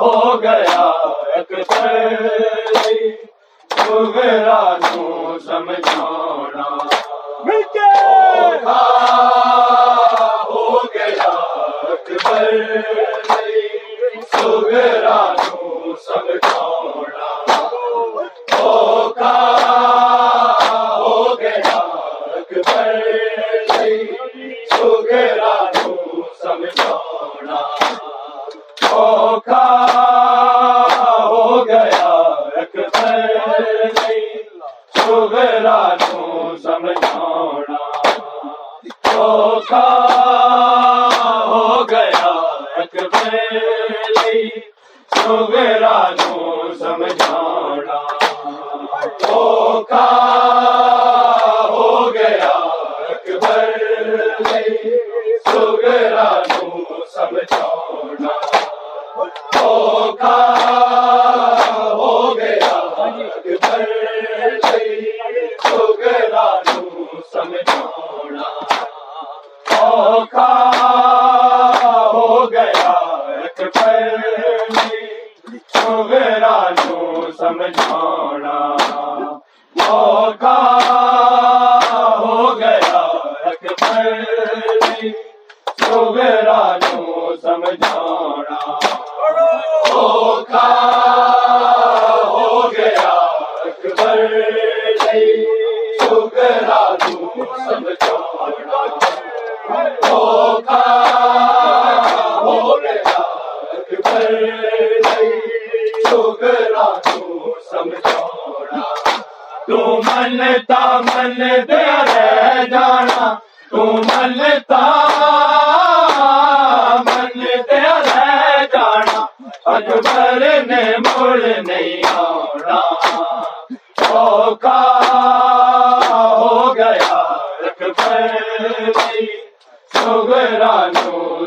ہو گیا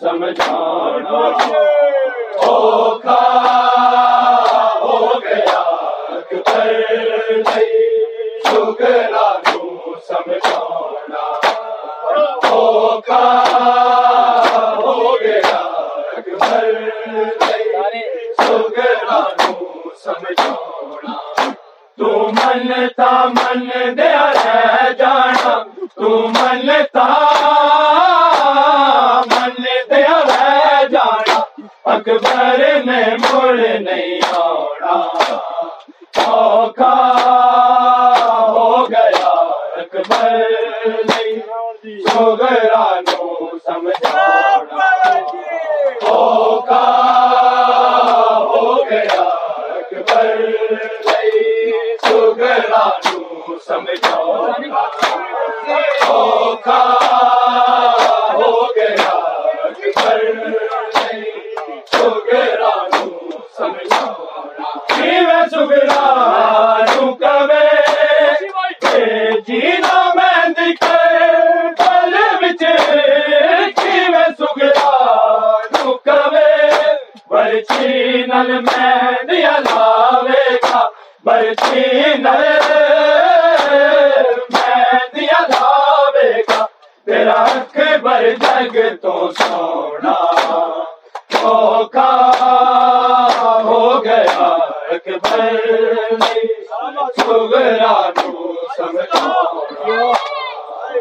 سمجھانا۔ ہو گیا شکر منتا من دیا رہ جانا تو منتا من دیا رہ جانا اکبر نے مڑ نہیں آنا اکبر نہیں سو گرانو سمجھا۔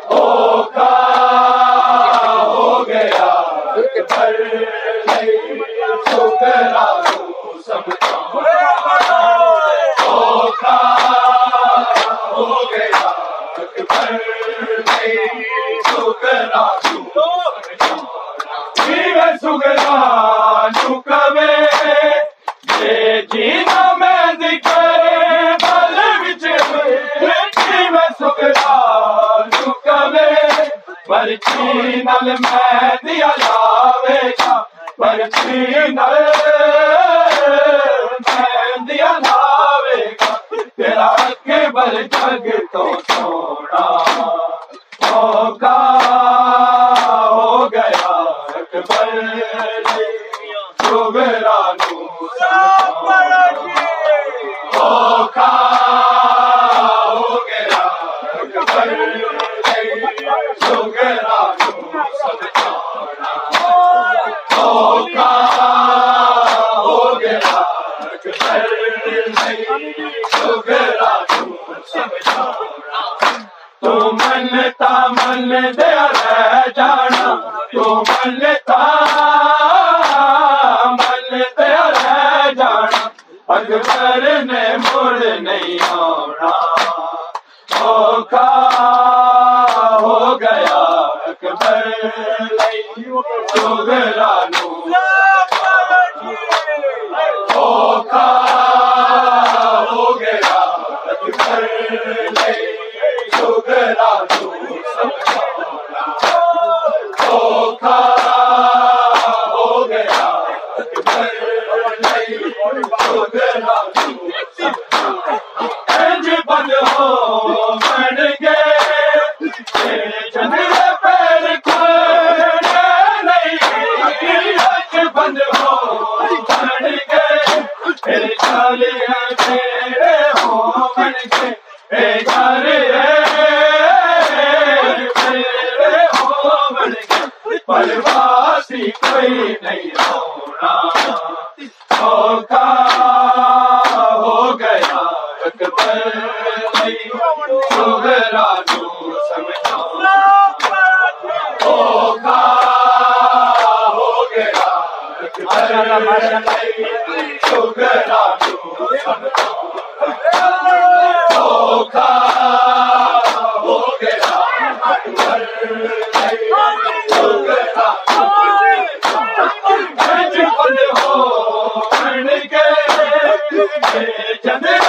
Oh! کھا Yeah. پرواسی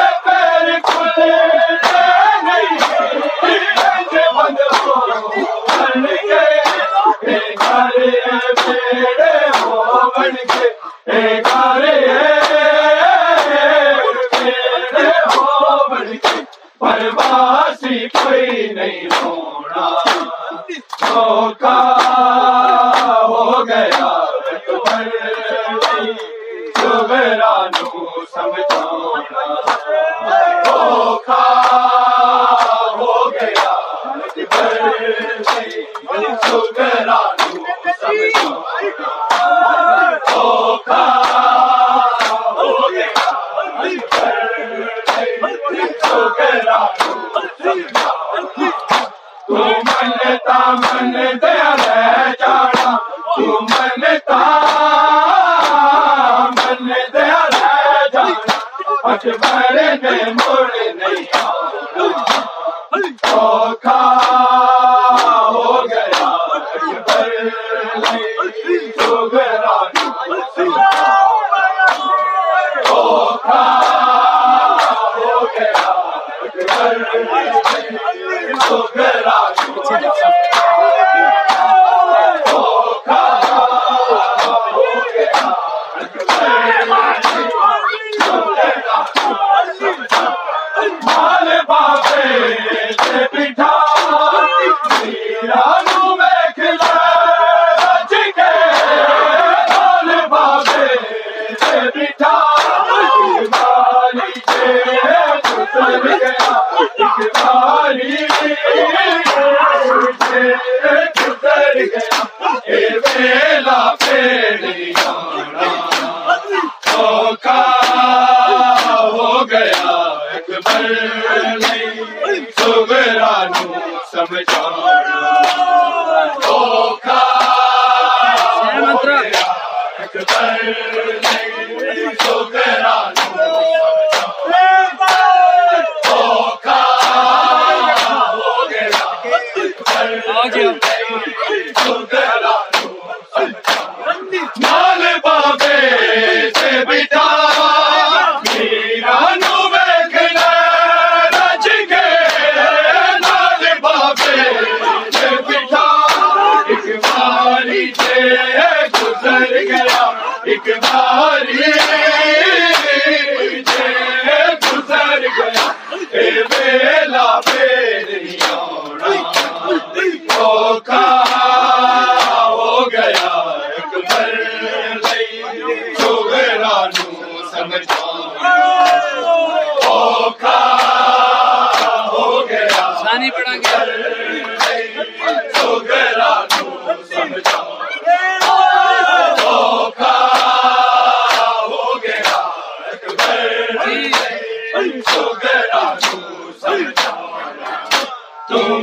اکبر سمجھانا پڑھا گے سگرا نو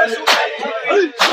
Ay. Ay.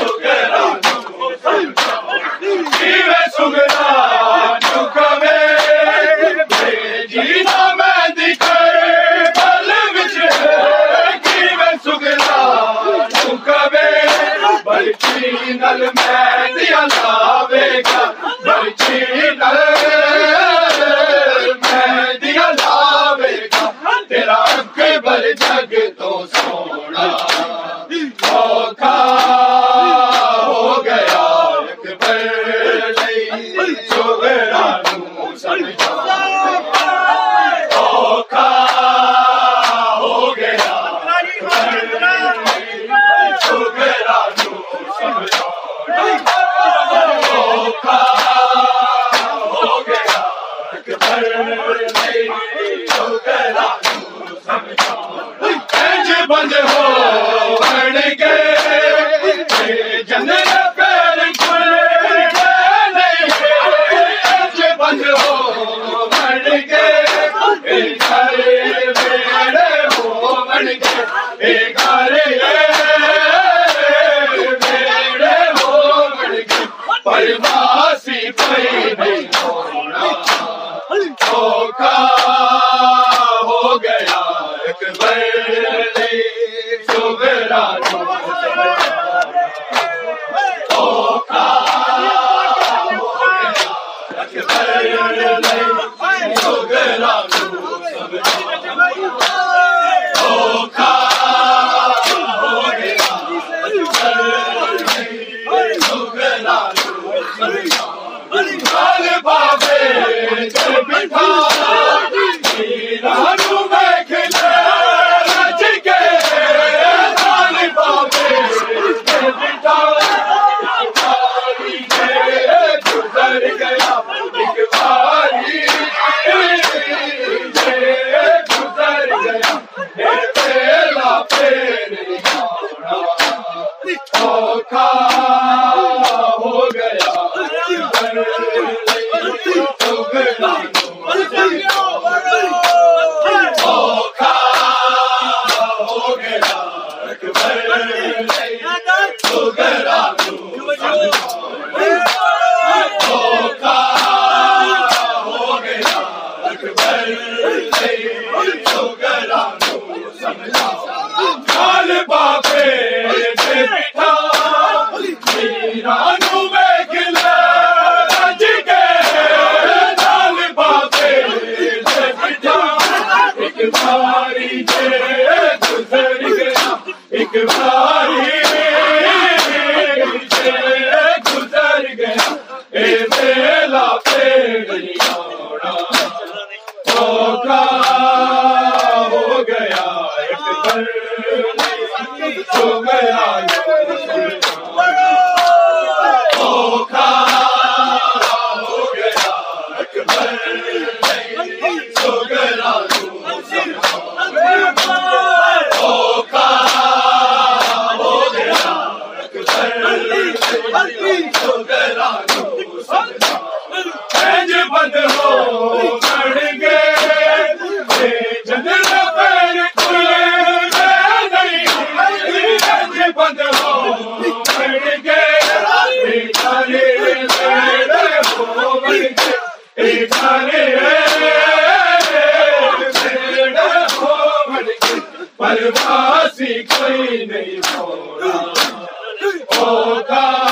ایک باری کے گزر گیا ایک باری دھوکا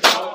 Gracias.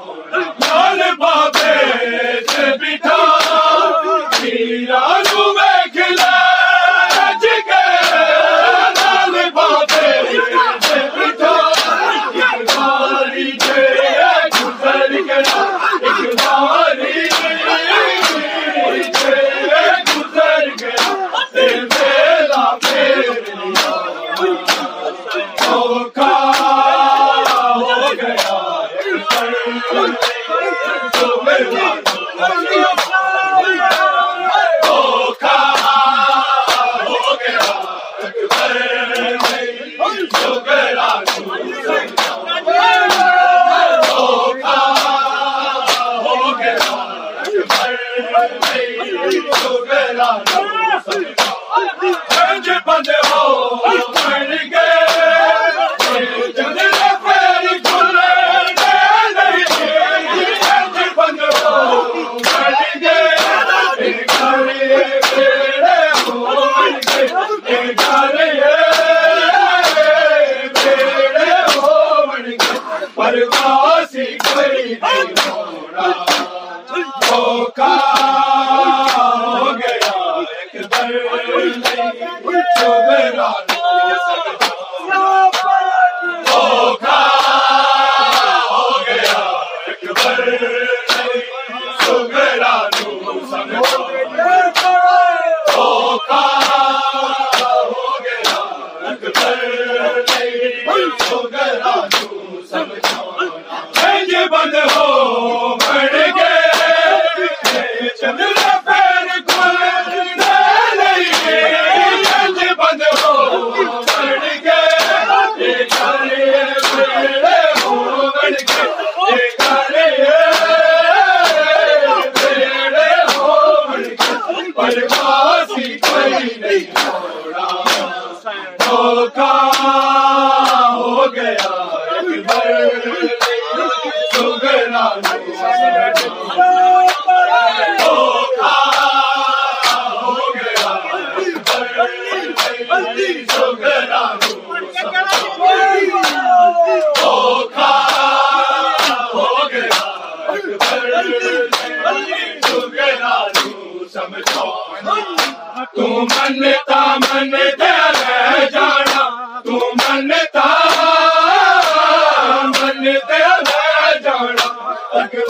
بند ہو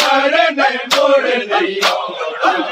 کرنے مڑ نہیں